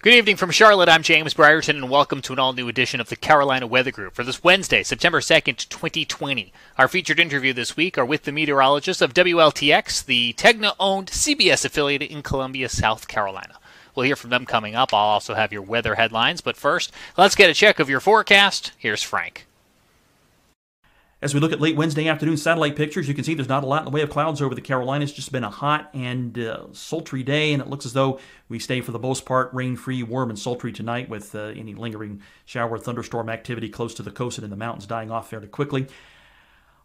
Good evening from Charlotte. I'm James Brierton, and welcome to an all new edition of the Carolina Weather Group for this Wednesday, September 2nd, 2020. Our featured interview this week are with the meteorologists of WLTX, the Tegna owned CBS affiliate in Columbia, South Carolina. We'll hear from them coming up. I'll also have your weather headlines, but first, let's get a check of your forecast. Here's Frank. As we look at late Wednesday afternoon satellite pictures, you can see there's not a lot in the way of clouds over the Carolinas. Just been a hot and uh, sultry day, and it looks as though we stay for the most part rain free, warm, and sultry tonight with uh, any lingering shower or thunderstorm activity close to the coast and in the mountains dying off fairly quickly.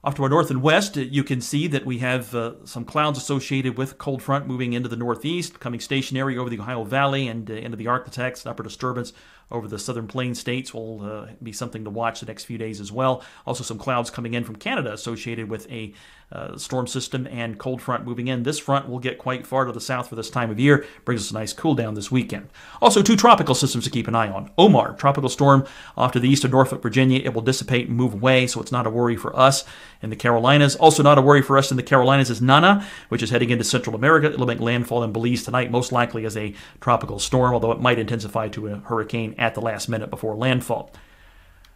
Off to our north and west, you can see that we have uh, some clouds associated with cold front moving into the northeast, coming stationary over the Ohio Valley and uh, into the Arctic Upper disturbance over the southern plain states will uh, be something to watch the next few days as well. Also, some clouds coming in from Canada associated with a uh, storm system and cold front moving in. This front will get quite far to the south for this time of year, brings us a nice cool down this weekend. Also, two tropical systems to keep an eye on. Omar, tropical storm off to the east of Norfolk, Virginia. It will dissipate and move away, so it's not a worry for us in the Carolinas. Also, not a worry for us in the Carolinas is Nana, which is heading into Central America. It'll make landfall in Belize tonight, most likely as a tropical storm, although it might intensify to a hurricane at the last minute before landfall.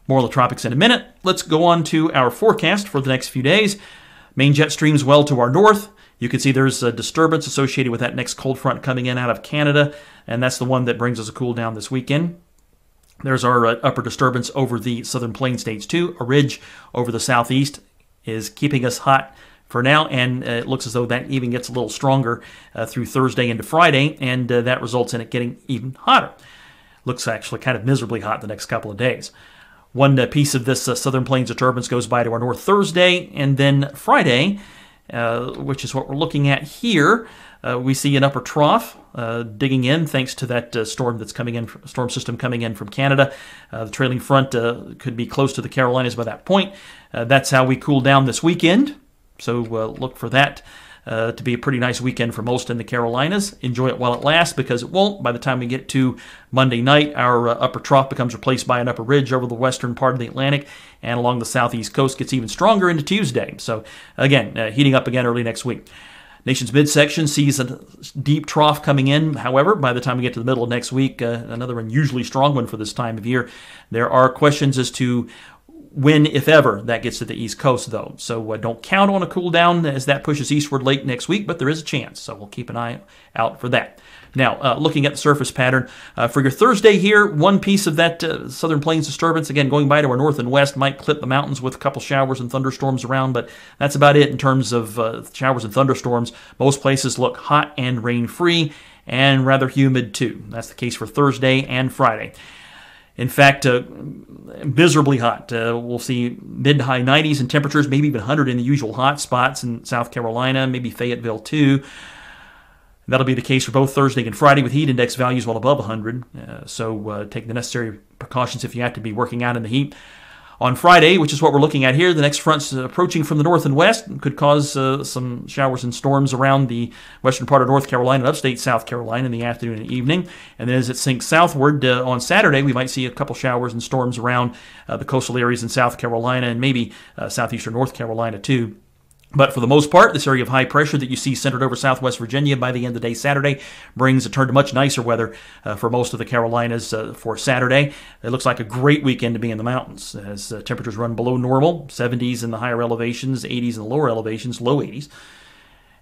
More of the tropics in a minute. Let's go on to our forecast for the next few days. Main jet streams well to our north. You can see there's a disturbance associated with that next cold front coming in out of Canada, and that's the one that brings us a cool down this weekend. There's our uh, upper disturbance over the southern plain states, too. A ridge over the southeast is keeping us hot for now, and uh, it looks as though that even gets a little stronger uh, through Thursday into Friday, and uh, that results in it getting even hotter. Looks actually kind of miserably hot the next couple of days. One uh, piece of this uh, southern plains disturbance goes by to our north Thursday, and then Friday, uh, which is what we're looking at here, uh, we see an upper trough uh, digging in thanks to that uh, storm that's coming in, storm system coming in from Canada. the trailing front could be close to the Carolinas by that point. that's how we cool down this weekend. So look for that uh, to be a pretty nice weekend for most in the Carolinas. Enjoy it while it lasts because it won't. By the time we get to Monday night, our uh, upper trough becomes replaced by an upper ridge over the western part of the Atlantic and along the southeast coast gets even stronger into Tuesday. So, again, uh, heating up again early next week. Nation's midsection sees a deep trough coming in. However, by the time we get to the middle of next week, uh, another unusually strong one for this time of year. There are questions as to when, if ever, that gets to the East Coast, though. So uh, don't count on a cool down as that pushes eastward late next week, but there is a chance. So we'll keep an eye out for that. Now, uh, looking at the surface pattern uh, for your Thursday here, one piece of that uh, southern plains disturbance, again, going by to our north and west, might clip the mountains with a couple showers and thunderstorms around, but that's about it in terms of uh, showers and thunderstorms. Most places look hot and rain free and rather humid too. That's the case for Thursday and Friday. In fact, uh, miserably hot. Uh, we'll see mid to high 90s and temperatures, maybe even 100 in the usual hot spots in South Carolina, maybe Fayetteville too. That'll be the case for both Thursday and Friday with heat index values well above 100. Uh, so uh, take the necessary precautions if you have to be working out in the heat on Friday, which is what we're looking at here. The next front's approaching from the north and west could cause uh, some showers and storms around the western part of North Carolina and upstate South Carolina in the afternoon and evening. And then as it sinks southward uh, on Saturday, we might see a couple showers and storms around uh, the coastal areas in South Carolina and maybe uh, southeastern North Carolina too. But for the most part, this area of high pressure that you see centered over southwest Virginia by the end of the day Saturday brings a turn to much nicer weather uh, for most of the Carolinas uh, for Saturday. It looks like a great weekend to be in the mountains as uh, temperatures run below normal 70s in the higher elevations, 80s in the lower elevations, low 80s.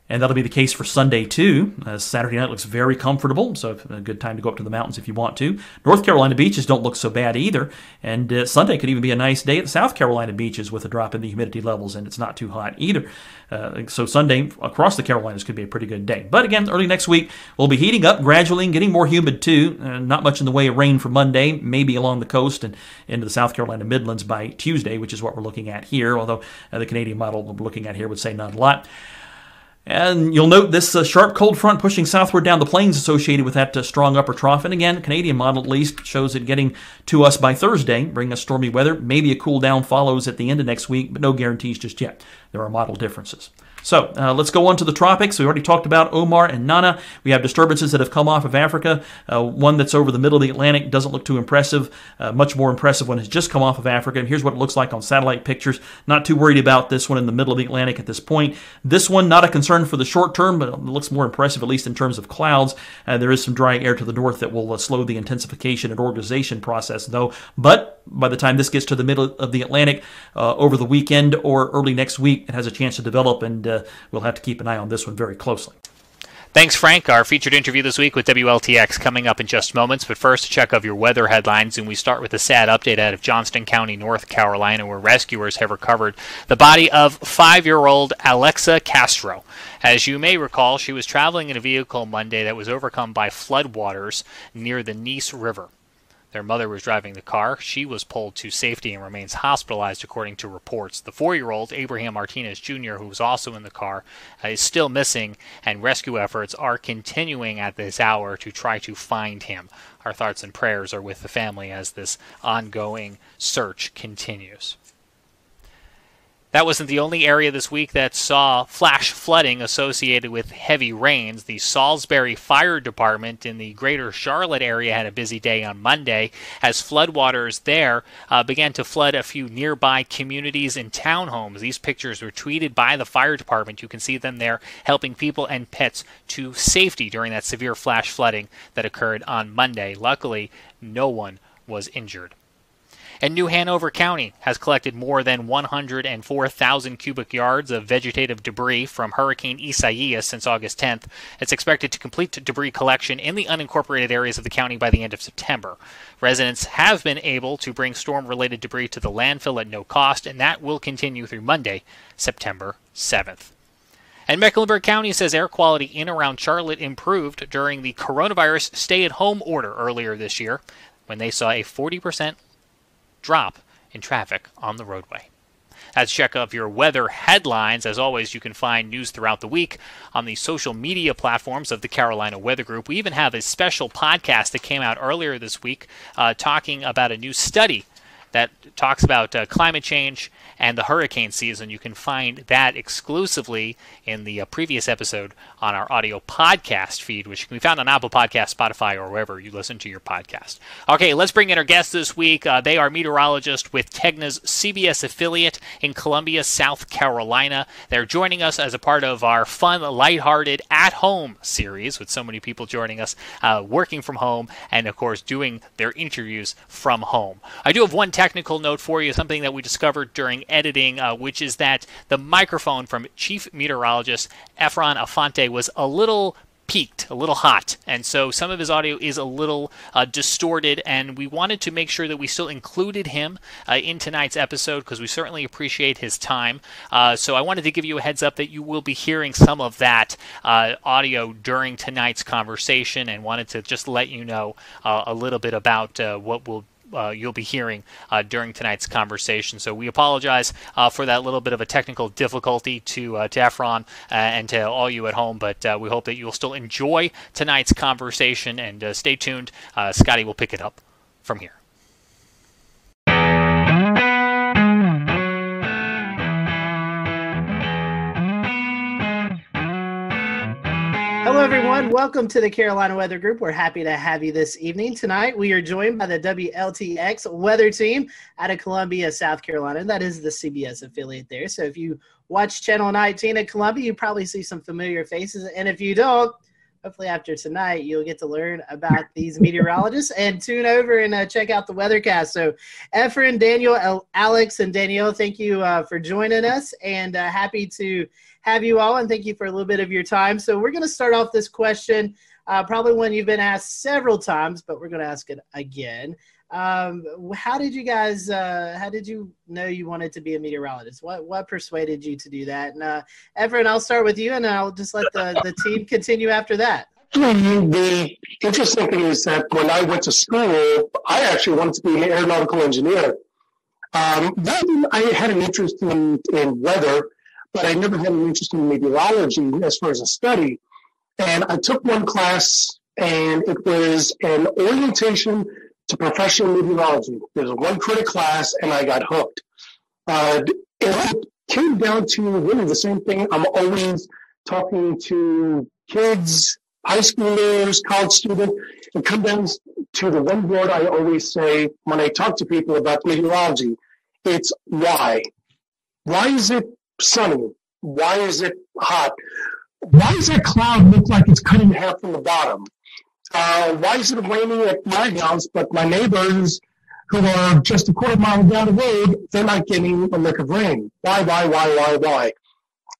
And that'll be the case for Sunday too. Uh, Saturday night looks very comfortable, so a good time to go up to the mountains if you want to. North Carolina beaches don't look so bad either, and uh, Sunday could even be a nice day at the South Carolina beaches with a drop in the humidity levels, and it's not too hot either. Uh, so Sunday across the Carolinas could be a pretty good day. But again, early next week we'll be heating up gradually and getting more humid too. Uh, not much in the way of rain for Monday, maybe along the coast and into the South Carolina Midlands by Tuesday, which is what we're looking at here. Although uh, the Canadian model we're looking at here would say not a lot. And you'll note this uh, sharp cold front pushing southward down the plains associated with that uh, strong upper trough. And again, Canadian model at least shows it getting to us by Thursday, bringing us stormy weather. Maybe a cool down follows at the end of next week, but no guarantees just yet. There are model differences. So uh, let's go on to the tropics. We already talked about Omar and Nana. We have disturbances that have come off of Africa. Uh, one that's over the middle of the Atlantic doesn't look too impressive. Uh, much more impressive one has just come off of Africa. And here's what it looks like on satellite pictures. Not too worried about this one in the middle of the Atlantic at this point. This one, not a concern for the short term, but it looks more impressive, at least in terms of clouds. Uh, there is some dry air to the north that will uh, slow the intensification and organization process, though. But by the time this gets to the middle of the Atlantic uh, over the weekend or early next week, it has a chance to develop, and uh, we'll have to keep an eye on this one very closely. Thanks, Frank. Our featured interview this week with WLTX coming up in just moments. But first, a check of your weather headlines, and we start with a sad update out of Johnston County, North Carolina, where rescuers have recovered the body of five-year-old Alexa Castro. As you may recall, she was traveling in a vehicle Monday that was overcome by floodwaters near the Neuse River. Their mother was driving the car. She was pulled to safety and remains hospitalized, according to reports. The four year old, Abraham Martinez Jr., who was also in the car, uh, is still missing, and rescue efforts are continuing at this hour to try to find him. Our thoughts and prayers are with the family as this ongoing search continues. That wasn't the only area this week that saw flash flooding associated with heavy rains. The Salisbury Fire Department in the greater Charlotte area had a busy day on Monday as floodwaters there uh, began to flood a few nearby communities and townhomes. These pictures were tweeted by the fire department. You can see them there helping people and pets to safety during that severe flash flooding that occurred on Monday. Luckily, no one was injured. And New Hanover County has collected more than 104,000 cubic yards of vegetative debris from Hurricane Isaias since August 10th. It's expected to complete debris collection in the unincorporated areas of the county by the end of September. Residents have been able to bring storm related debris to the landfill at no cost, and that will continue through Monday, September 7th. And Mecklenburg County says air quality in around Charlotte improved during the coronavirus stay at home order earlier this year when they saw a 40% drop in traffic on the roadway. As check of your weather headlines. As always, you can find news throughout the week on the social media platforms of the Carolina Weather Group. We even have a special podcast that came out earlier this week uh, talking about a new study that talks about uh, climate change and the hurricane season. You can find that exclusively in the uh, previous episode on our audio podcast feed, which can be found on Apple Podcast, Spotify, or wherever you listen to your podcast. Okay, let's bring in our guests this week. Uh, they are meteorologists with Tegna's CBS affiliate in Columbia, South Carolina. They're joining us as a part of our fun, lighthearted, at-home series with so many people joining us, uh, working from home, and of course doing their interviews from home. I do have one technical note for you, something that we discovered during editing, uh, which is that the microphone from Chief Meteorologist Efren Afante was a little peaked, a little hot, and so some of his audio is a little uh, distorted. And we wanted to make sure that we still included him uh, in tonight's episode because we certainly appreciate his time. Uh, so I wanted to give you a heads up that you will be hearing some of that uh, audio during tonight's conversation, and wanted to just let you know uh, a little bit about uh, what will uh, you'll be hearing uh, during tonight's conversation. So we apologize uh, for that little bit of a technical difficulty to uh, to uh, and to all you at home, but uh, we hope that you'll still enjoy tonight's conversation and stay tuned. Scotty will pick it up from here. Hello, everyone. Welcome to the Carolina Weather Group. We're happy to have you this evening. Tonight, we are joined by the WLTX weather team out of Columbia, South Carolina. That is the CBS affiliate there. So if you watch Channel 19 at Columbia, you probably see some familiar faces. And if you don't, hopefully after tonight, you'll get to learn about these meteorologists and tune over and uh, check out the weathercast. So, Efren, Daniel, Alex, and Danielle, thank you uh, for joining us and uh, happy to have you all, and thank you for a little bit of your time. So we're going to start off this question, uh, probably one you've been asked several times, but we're going to ask it again. Um, how did you guys? Uh, how did you know you wanted to be a meteorologist? What what persuaded you to do that? And uh, Efren, I'll start with you, and I'll just let the, the team continue after that. The interesting thing is that when I went to school, I actually wanted to be an aeronautical engineer. Um, then I had an interest in, in weather, but I never had an interest in meteorology as far as a study. And I took one class, and it was an orientation to professional meteorology. There was a one credit class, and I got hooked. Uh, it, came down to really the same thing. I'm always talking to kids, high schoolers, college students, and come down to the one word I always say when I talk to people about meteorology. It's why. Why is it sunny? Why is it hot? Why does that cloud look like it's cut in half from the bottom? Uh, why is it raining at my house, but my neighbors who are just a quarter mile down the road, they're not getting a lick of rain? Why, why, why, why, why?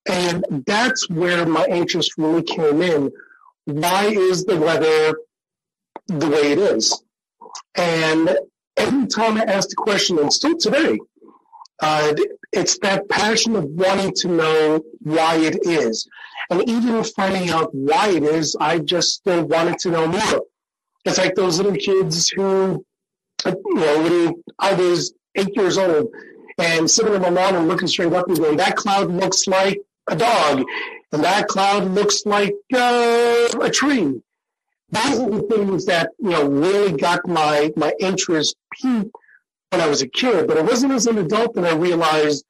And that's where my interest really came in. Why is the weather the way it is? And every time I ask the question, and still today, uh, it's that passion of wanting to know why it is. And even finding out why it is, I just still wanted to know more. It's like those little kids who, you know, when I was eight years old and sitting on the lawn and looking straight up and going, that cloud looks like a dog, and that cloud looks like uh, a tree. Those are the things that you know really got my my interest peaked when I was a kid. But it wasn't as an adult that I realized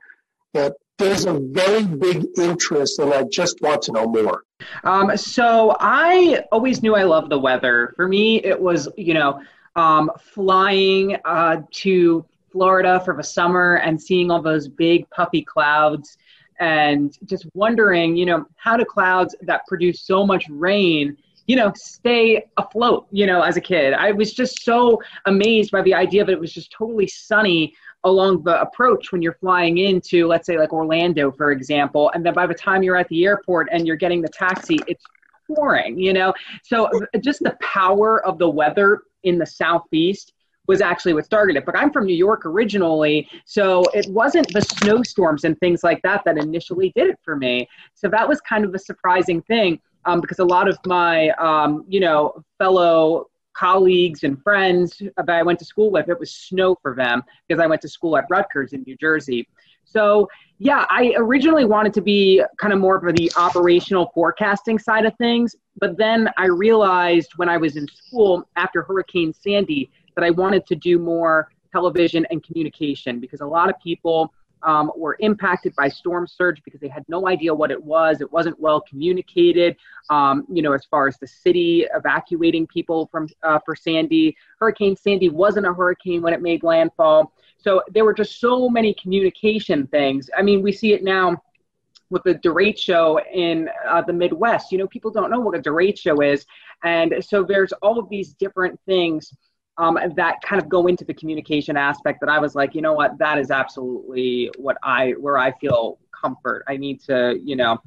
that there's a very big interest, and I just want to know more. Um, so I always knew I loved the weather. For me, it was you know um, flying uh, to Florida for the summer and seeing all those big puffy clouds and just wondering, you know, how do clouds that produce so much rain, you know, stay afloat, you know, as a kid? I was just so amazed by the idea that it was just totally sunny along the approach when you're flying into, let's say, like Orlando, for example. And then by the time you're at the airport and you're getting the taxi, it's pouring, you know? So just the power of the weather in the Southeast was actually what started it. But I'm from New York originally, so it wasn't the snowstorms and things like that that initially did it for me. So that was kind of a surprising thing um, because a lot of my, um, you know, fellow colleagues and friends that I went to school with, it was snow for them because I went to school at Rutgers in New Jersey. So, yeah, I originally wanted to be kind of more of the operational forecasting side of things. But then I realized when I was in school after Hurricane Sandy that I wanted to do more television and communication because a lot of people um, were impacted by storm surge because they had no idea what it was. It wasn't well communicated. Um, you know, as far as the city evacuating people from uh, for Sandy, Hurricane Sandy wasn't a hurricane when it made landfall. So there were just so many communication things. I mean, we see it now with the derecho in uh, the Midwest. You know, people don't know what a derecho is, and so there's all of these different things um, that kind of go into the communication aspect that I was like, you know what, that is absolutely what I where I feel comfort. I need to, you know,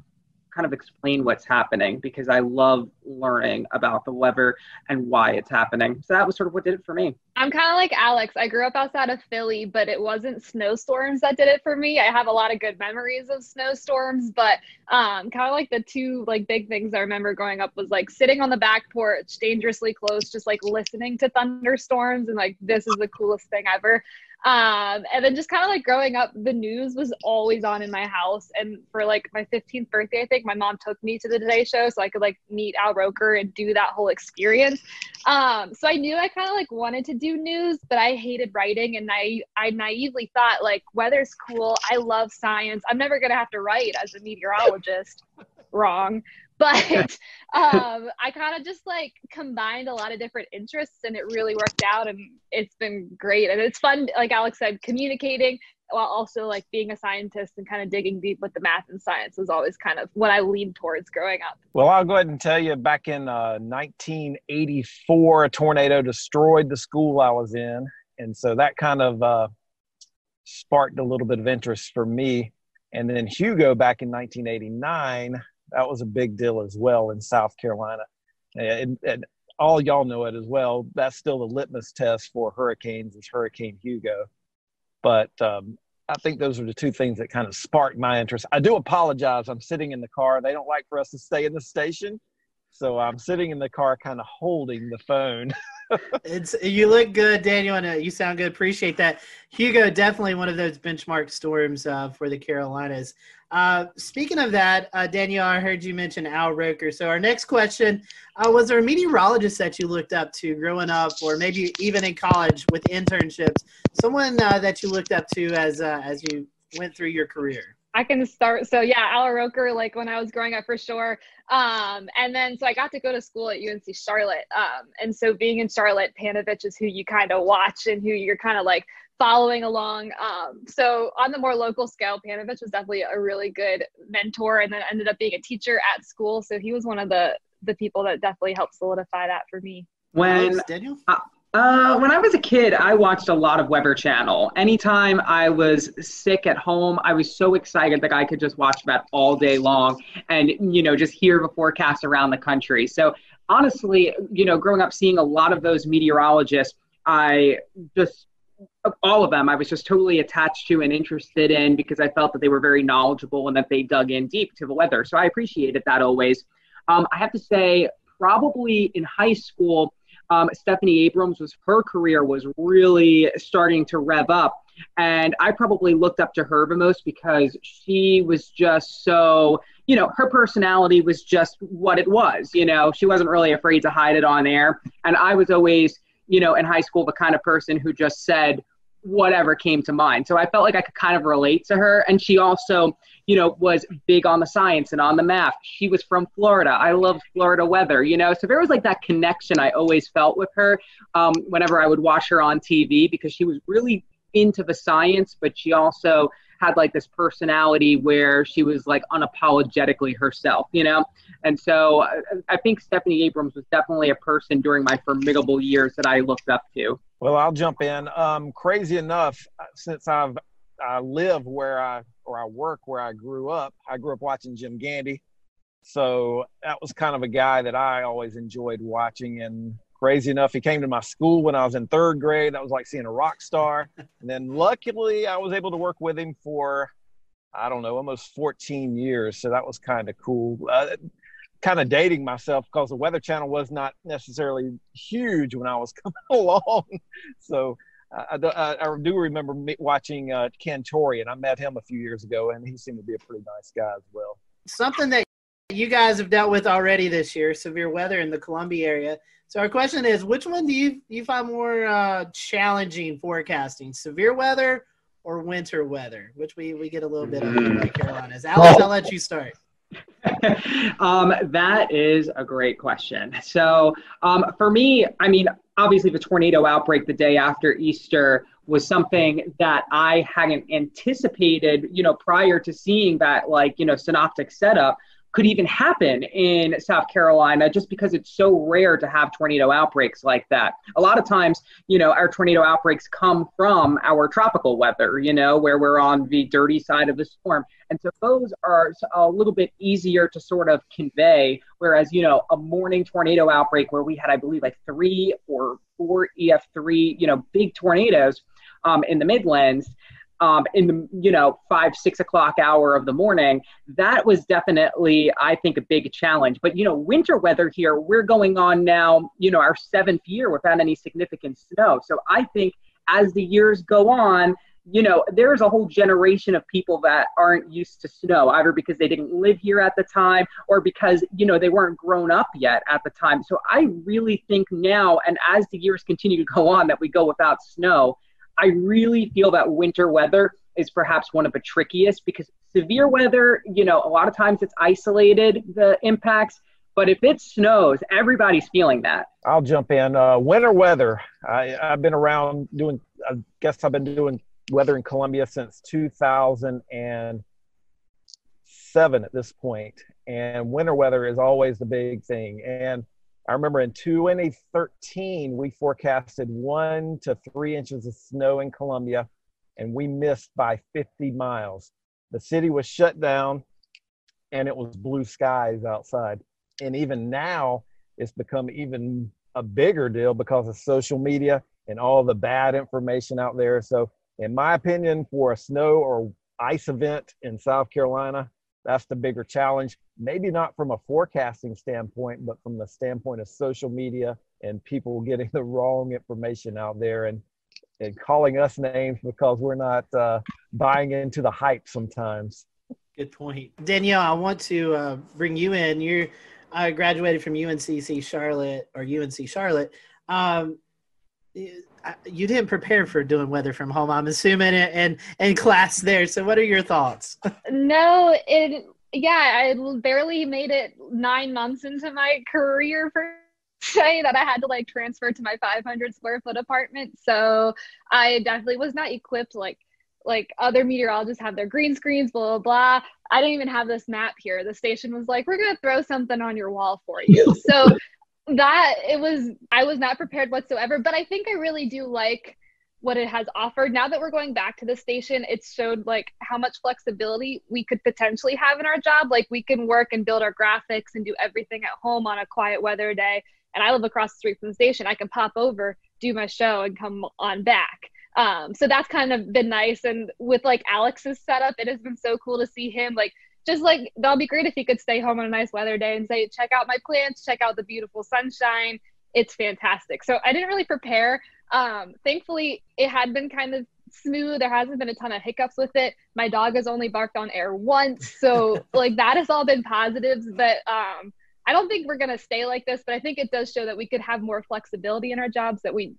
kind of explain what's happening because I love learning about the weather and why it's happening. So that was sort of what did it for me. I'm kind of like Alex. I grew up outside of Philly, but it wasn't snowstorms that did it for me. I have a lot of good memories of snowstorms, but um, kind of like the two like big things I remember growing up was like sitting on the back porch, dangerously close, just like listening to thunderstorms and like this is the coolest thing ever. Um, and then just kind of like growing up, the news was always on in my house. And for like my 15th birthday, I think my mom took me to the Today Show so I could like meet Al Roker and do that whole experience. Um, so I knew I kind of like wanted to do news, but I hated writing, and I I naively thought like weather's cool. I love science. I'm never gonna have to write as a meteorologist. Wrong but um, I kind of just like combined a lot of different interests and it really worked out and it's been great. And it's fun, like Alex said, communicating while also like being a scientist and kind of digging deep with the math and science was always kind of what I leaned towards growing up. Well, I'll go ahead and tell you back in uh, 1984, a tornado destroyed the school I was in. And so that kind of uh, sparked a little bit of interest for me. And then Hugo back in 1989 that was a big deal as well in South Carolina. And, and all y'all know it as well. That's still the litmus test for hurricanes is Hurricane Hugo. But um, I think those are the two things that kind of sparked my interest. I do apologize. I'm sitting in the car. They don't like for us to stay in the station. So I'm sitting in the car kind of holding the phone. it's you look good, Daniel, and uh, you sound good. Appreciate that. Hugo, definitely one of those benchmark storms uh, for the Carolinas. Uh, speaking of that, uh, Daniel, I heard you mention Al Roker. So our next question uh, was: There a meteorologist that you looked up to growing up, or maybe even in college with internships? Someone uh, that you looked up to as as you went through your career? I can start. So yeah, Al Roker, like when I was growing up for sure. Um, and then so I got to go to school at UNC Charlotte. Um, and so being in Charlotte, Panovich is who you kind of watch and who you're kind of like following along. Um, so on the more local scale, Panovich was definitely a really good mentor, and then ended up being a teacher at school. So he was one of the the people that definitely helped solidify that for me. When Daniel? Uh, uh, when I was a kid, I watched a lot of Weather Channel. Anytime I was sick at home, I was so excited that I could just watch that all day long and, you know, just hear the forecast around the country. So honestly, you know, growing up seeing a lot of those meteorologists, I just all of them I was just totally attached to and interested in because I felt that they were very knowledgeable and that they dug in deep to the weather. So I appreciated that always. Um, I have to say, probably in high school, um, Stephanie Abrams was her career was really starting to rev up. And I probably looked up to her the most because she was just so, you know, her personality was just what it was. You know, she wasn't really afraid to hide it on air. And I was always, you know, in high school, the kind of person who just said whatever came to mind. So I felt like I could kind of relate to her. And she also, you know, was big on the science and on the math. She was from Florida. I loved Florida weather, you know. So there was like that connection I always felt with her um, whenever I would watch her on TV because she was really into the science, but she also had like this personality where she was like unapologetically herself, you know? And so I think Stephanie Abrams was definitely a person during my formidable years that I looked up to. Well, I'll jump in. Um, crazy enough, since I've I live where I or I work where I grew up. I grew up watching Jim Gandy, so that was kind of a guy that I always enjoyed watching. And crazy enough, he came to my school when I was in third grade. That was like seeing a rock star. and then luckily, I was able to work with him for I don't know almost 14 years. So that was kind of cool. Uh, kind of dating myself because the Weather Channel was not necessarily huge when I was coming along. so I, I, I do remember watching uh, Ken Torrey, and I met him a few years ago, and he seemed to be a pretty nice guy as well. Something that you guys have dealt with already this year: severe weather in the Columbia area. So our question is, which one do you you find more uh, challenging forecasting: severe weather or winter weather? Which we we get a little bit of in mm. Carolinas. Alex, I'll let you start. um, that is a great question. So, um, for me, I mean, obviously, the tornado outbreak the day after Easter was something that I hadn't anticipated, you know, prior to seeing that, like, you know, synoptic setup could even happen in South Carolina just because it's so rare to have tornado outbreaks like that. A lot of times, you know, our tornado outbreaks come from our tropical weather, you know, where we're on the dirty side of the storm. And so those are a little bit easier to sort of convey. Whereas, you know, a morning tornado outbreak where we had, I believe, like three or four EF3, you know, big tornadoes um, in the Midlands um, in the you know five six o'clock hour of the morning that was definitely i think a big challenge. But you know winter weather here we're going on now you know our seventh year without any significant snow. So i think as the years go on you know there's a whole generation of people that aren't used to snow either because they didn't live here at the time or because you know they weren't grown up yet at the time. So i really think now and as the years continue to go on that we go without snow I really feel that winter weather is perhaps one of the trickiest because severe weather, you know, a lot of times it's isolated, the impacts. But if it snows, everybody's feeling that. I'll jump in. Uh, winter weather. I, I've been around doing, I guess I've been doing weather in Columbia since 2007 at this point. And winter weather is always the big thing. And I remember in 2013, we forecasted one to three inches of snow in Columbia, and we missed by 50 miles. The city was shut down, and it was blue skies outside. And even now, it's become even a bigger deal because of social media and all the bad information out there. So, in my opinion, for a snow or ice event in South Carolina, that's the bigger challenge. Maybe not from a forecasting standpoint, but from the standpoint of social media and people getting the wrong information out there and, and calling us names because we're not uh, buying into the hype sometimes. Good point. Danielle, I want to uh, bring you in. You're uh, graduated from UNCC Charlotte or UNC Charlotte. Um, you didn't prepare for doing weather from home. I'm assuming, it and and class there. So, what are your thoughts? no, it yeah, I barely made it nine months into my career for say that I had to like transfer to my 500 square foot apartment. So I definitely was not equipped like like other meteorologists have their green screens, blah blah blah. I didn't even have this map here. The station was like, "We're gonna throw something on your wall for you." so that it was, I was not prepared whatsoever. But I think I really do like what it has offered. Now that we're going back to the station, it's showed like how much flexibility we could potentially have in our job. Like we can work and build our graphics and do everything at home on a quiet weather day. And I live across the street from the station. I can pop over, do my show, and come on back. Um, so that's kind of been nice. And with like Alex's setup, it has been so cool to see him like just like that'll be great if he could stay home on a nice weather day and say, check out my plants, check out the beautiful sunshine. It's fantastic. So I didn't really prepare. Um, thankfully, it had been kind of smooth. There hasn't been a ton of hiccups with it. My dog has only barked on air once. So like that has all been positives. But um, I don't think we're going to stay like this, but I think it does show that we could have more flexibility in our jobs that we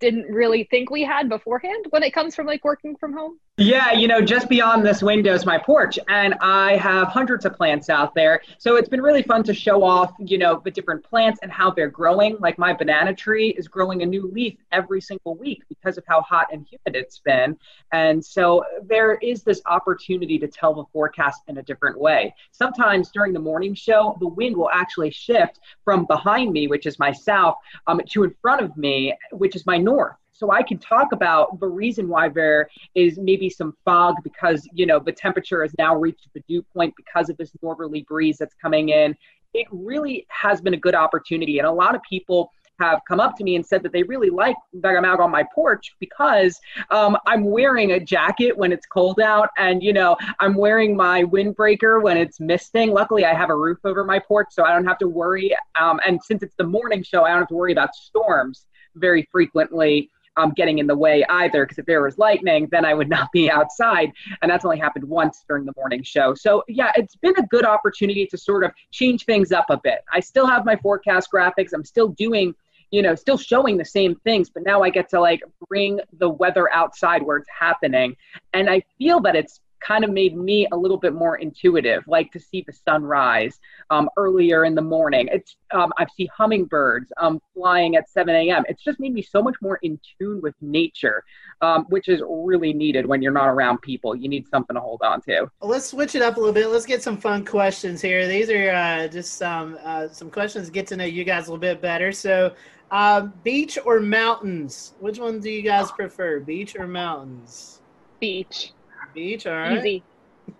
didn't really think we had beforehand when it comes from like working from home? Yeah, you know, just beyond this window is my porch, and I have hundreds of plants out there. So it's been really fun to show off, you know, the different plants and how they're growing. Like my banana tree is growing a new leaf every single week because of how hot and humid it's been. And so there is this opportunity to tell the forecast in a different way. Sometimes during the morning show, the wind will actually shift from behind me, which is my south, um, to in front of me, which is my north so I can talk about the reason why there is maybe some fog because you know the temperature has now reached the dew point because of this northerly breeze that's coming in. It really has been a good opportunity, and a lot of people have come up to me and said that they really like that I'm out on my porch because um, I'm wearing a jacket when it's cold out, and you know I'm wearing my windbreaker when it's misting. Luckily, I have a roof over my porch, so I don't have to worry. Um, and since it's the morning show, I don't have to worry about storms very frequently um, getting in the way either. Because if there was lightning, then I would not be outside. And that's only happened once during the morning show. So, yeah, it's been a good opportunity to sort of change things up a bit. I still have my forecast graphics, I'm still doing you know, still showing the same things, but now I get to like bring the weather outside where it's happening. And I feel that it's kind of made me a little bit more intuitive, like to see the sunrise um, earlier in the morning. It's um, I see hummingbirds um, flying at 7 a.m. It's just made me so much more in tune with nature, um, which is really needed when you're not around people. You need something to hold on to. Let's switch it up a little bit. Let's get some fun questions here. These are uh, just some uh, some questions. Get to know you guys a little bit better. So. Uh, beach or mountains? Which one do you guys prefer, beach or mountains? Beach. Beach, all right. Easy.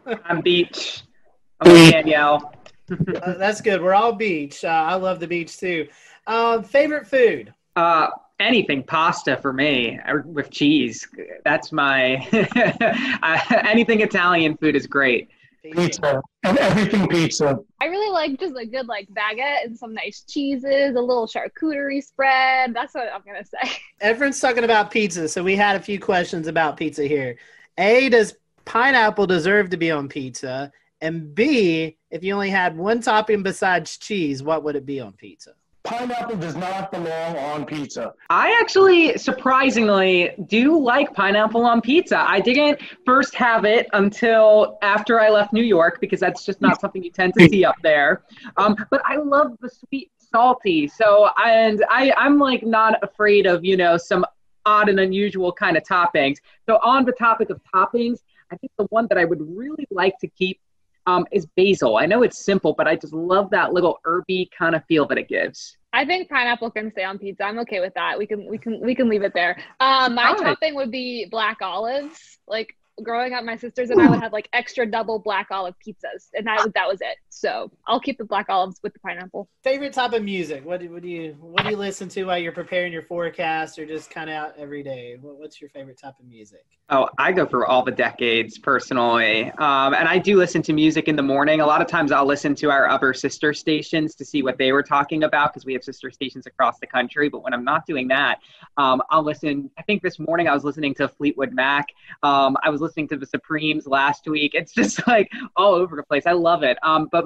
I'm beach. I'm Danielle. uh, that's good. We're all beach. Uh, I love the beach too. Uh, favorite food? Uh, anything pasta for me with cheese. That's my anything Italian food is great. Pizza and everything pizza. I really like just a good like baguette and some nice cheeses, a little charcuterie spread. That's what I'm gonna say. Everyone's talking about pizza, so we had a few questions about pizza here. A does pineapple deserve to be on pizza? And B, if you only had one topping besides cheese, what would it be on pizza? Pineapple does not belong on pizza. I actually surprisingly do like pineapple on pizza. I didn't first have it until after I left New York because that's just not something you tend to see up there. Um, but I love the sweet salty. So and I I'm like not afraid of, you know, some odd and unusual kind of toppings. So on the topic of toppings, I think the one that I would really like to keep um, is basil. I know it's simple, but I just love that little herby kind of feel that it gives. I think pineapple can stay on pizza. I'm okay with that. We can we can we can leave it there. Um, my topping would be black olives. Like growing up, my sisters and I would have like extra double black olive pizzas, and that that was it. So I'll keep the black olives with the pineapple. Favorite type of music? What do, what do you what do you listen to while you're preparing your forecast, or just kind of out every day? What, what's your favorite type of music? Oh, I go through all the decades personally, um, and I do listen to music in the morning. A lot of times, I'll listen to our other sister stations to see what they were talking about because we have sister stations across the country. But when I'm not doing that, um, I'll listen. I think this morning I was listening to Fleetwood Mac. Um, I was listening to the Supremes last week. It's just like all over the place. I love it. Um, but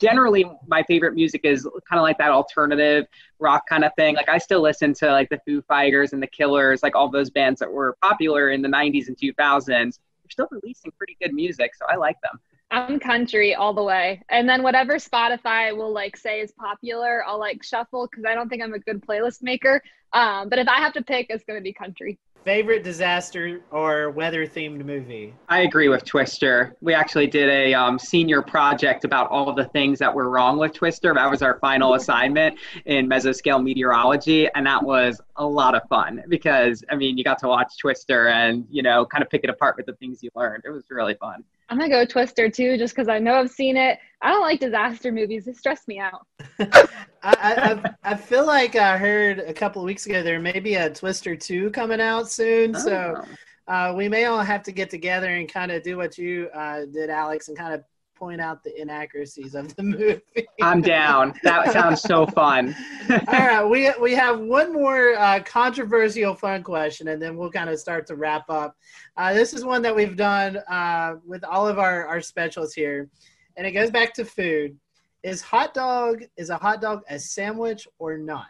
generally, my favorite music is kind of like that alternative rock kind of thing. Like I still listen to like the Foo Fighters and the Killers, like all those bands that were popular in the 90s and 2000s. They're still releasing pretty good music, so I like them. I'm country all the way. And then whatever Spotify will like say is popular, I'll like shuffle because I don't think I'm a good playlist maker. Um, but if I have to pick, it's going to be country. Favorite disaster or weather themed movie? I agree with Twister. We actually did a um, senior project about all of the things that were wrong with Twister. That was our final assignment in mesoscale meteorology, and that was a lot of fun because I mean, you got to watch Twister and you know, kind of pick it apart with the things you learned. It was really fun. I'm gonna go Twister too, just because I know I've seen it. I don't like disaster movies; they stress me out. I, I, I feel like I heard a couple of weeks ago there may be a Twister two coming out soon, oh. so uh, we may all have to get together and kind of do what you uh, did, Alex, and kind of point out the inaccuracies of the movie. I'm down. That sounds so fun. All right, we we have one more uh, controversial fun question, and then we'll kind of start to wrap up. Uh, this is one that we've done uh, with all of our our specials here, and it goes back to food. Is hot dog is a hot dog a sandwich or not?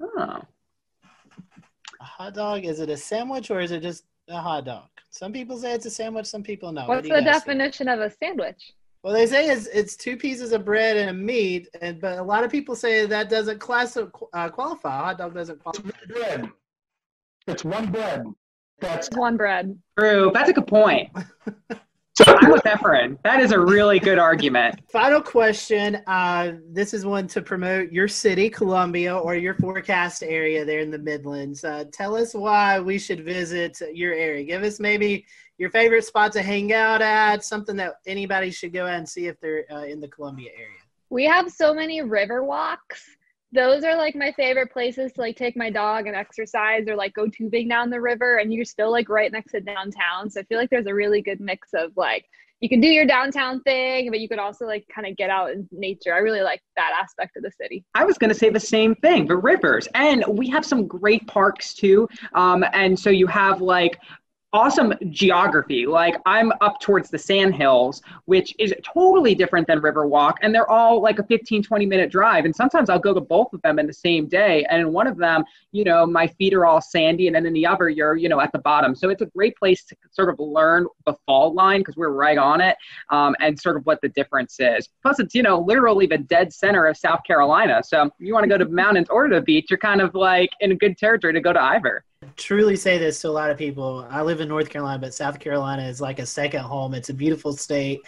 Oh. A hot dog is it a sandwich or is it just a hot dog? Some people say it's a sandwich. Some people know. What's what the definition think? of a sandwich? Well, they say it's, it's two pieces of bread and a meat, and but a lot of people say that doesn't class uh, qualify. Hot dog doesn't qualify. It's bread. It's one bread. That's one bread. True. That's a good point. I'm with Efren. That is a really good argument. Final question. Uh, this is one to promote your city, Columbia, or your forecast area there in the Midlands. Uh, tell us why we should visit your area. Give us maybe your favorite spot to hang out at, something that anybody should go out and see if they're uh, in the Columbia area. We have so many river walks. Those are like my favorite places to like take my dog and exercise or like go tubing down the river and you're still like right next to downtown. So I feel like there's a really good mix of like you can do your downtown thing, but you could also like kind of get out in nature. I really like that aspect of the city. I was going to say the same thing, the rivers. And we have some great parks too. Um, and so you have like awesome geography. Like I'm up towards the Sandhills, which is totally different than Riverwalk, and they're all like a 15, 20 minute drive. And sometimes I'll go to both of them in the same day. And in one of them, you know, my feet are all sandy, and then in the other, you're, you know, at the bottom. So it's a great place to sort of learn the fall line because we're right on it, um, and sort of what the difference is. Plus, it's you know literally the dead center of South Carolina. So you want to go to mountains or to the beach, you're kind of like in good territory to go to either truly say this to a lot of people. I live in North Carolina, but South Carolina is like a second home. It's a beautiful state,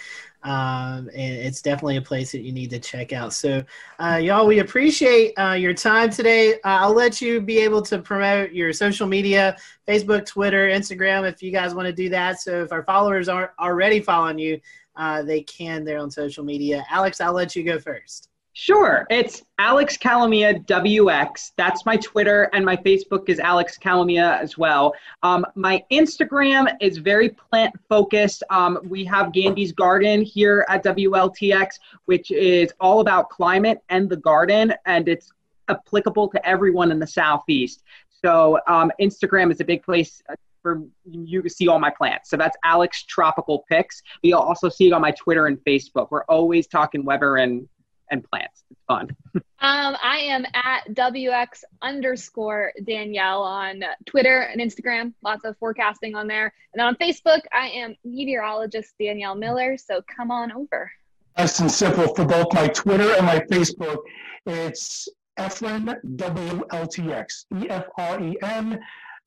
um, and it's definitely a place that you need to check out. So, uh, y'all, we appreciate uh, your time today. Uh, I'll let you be able to promote your social media Facebook, Twitter, Instagram if you guys want to do that. So, if our followers aren't already following you, uh, they can there on social media. Alex, I'll let you go first. Sure. It's Alex Calamia WX. That's my Twitter, and my Facebook is Alex Calamia as well. Um, my Instagram is very plant focused. Um, we have Gandy's Garden here at WLTX, which is all about climate and the garden, and it's applicable to everyone in the Southeast. So um, Instagram is a big place uh, for you to see all my plants. So that's Alex Tropical Picks. You'll also see it on my Twitter and Facebook. We're always talking weather and and plants. It's fun. um, I am at WX underscore Danielle on Twitter and Instagram. Lots of forecasting on there. And on Facebook, I am meteorologist Danielle Miller. So come on over. Nice and simple for both my Twitter and my Facebook. It's Efren WLTX. E F R E N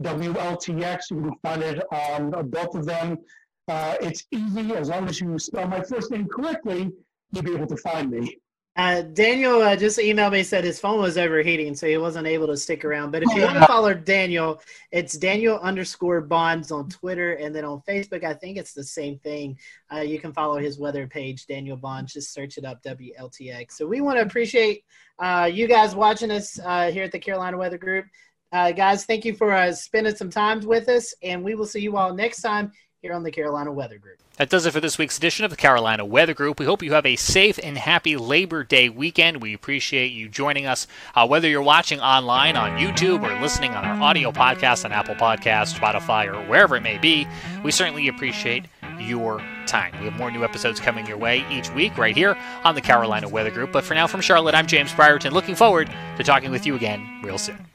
WLTX. You can find it on both of them. Uh, it's easy as long as you spell my first name correctly, you'll be able to find me. Uh, Daniel uh, just emailed me said his phone was overheating, so he wasn't able to stick around. But if you want to follow Daniel, it's Daniel underscore Bonds on Twitter, and then on Facebook, I think it's the same thing. Uh, you can follow his weather page, Daniel Bonds. Just search it up, WLTX. So we want to appreciate uh, you guys watching us uh, here at the Carolina Weather Group. Uh, guys, thank you for spending some time with us, and we will see you all next time here on the Carolina Weather Group. That does it for this week's edition of the Carolina Weather Group. We hope you have a safe and happy Labor Day weekend. We appreciate you joining us, uh, whether you're watching online on YouTube or listening on our audio podcast on Apple Podcasts, Spotify, or wherever it may be. We certainly appreciate your time. We have more new episodes coming your way each week right here on the Carolina Weather Group. But for now, from Charlotte, I'm James Brierton, looking forward to talking with you again real soon.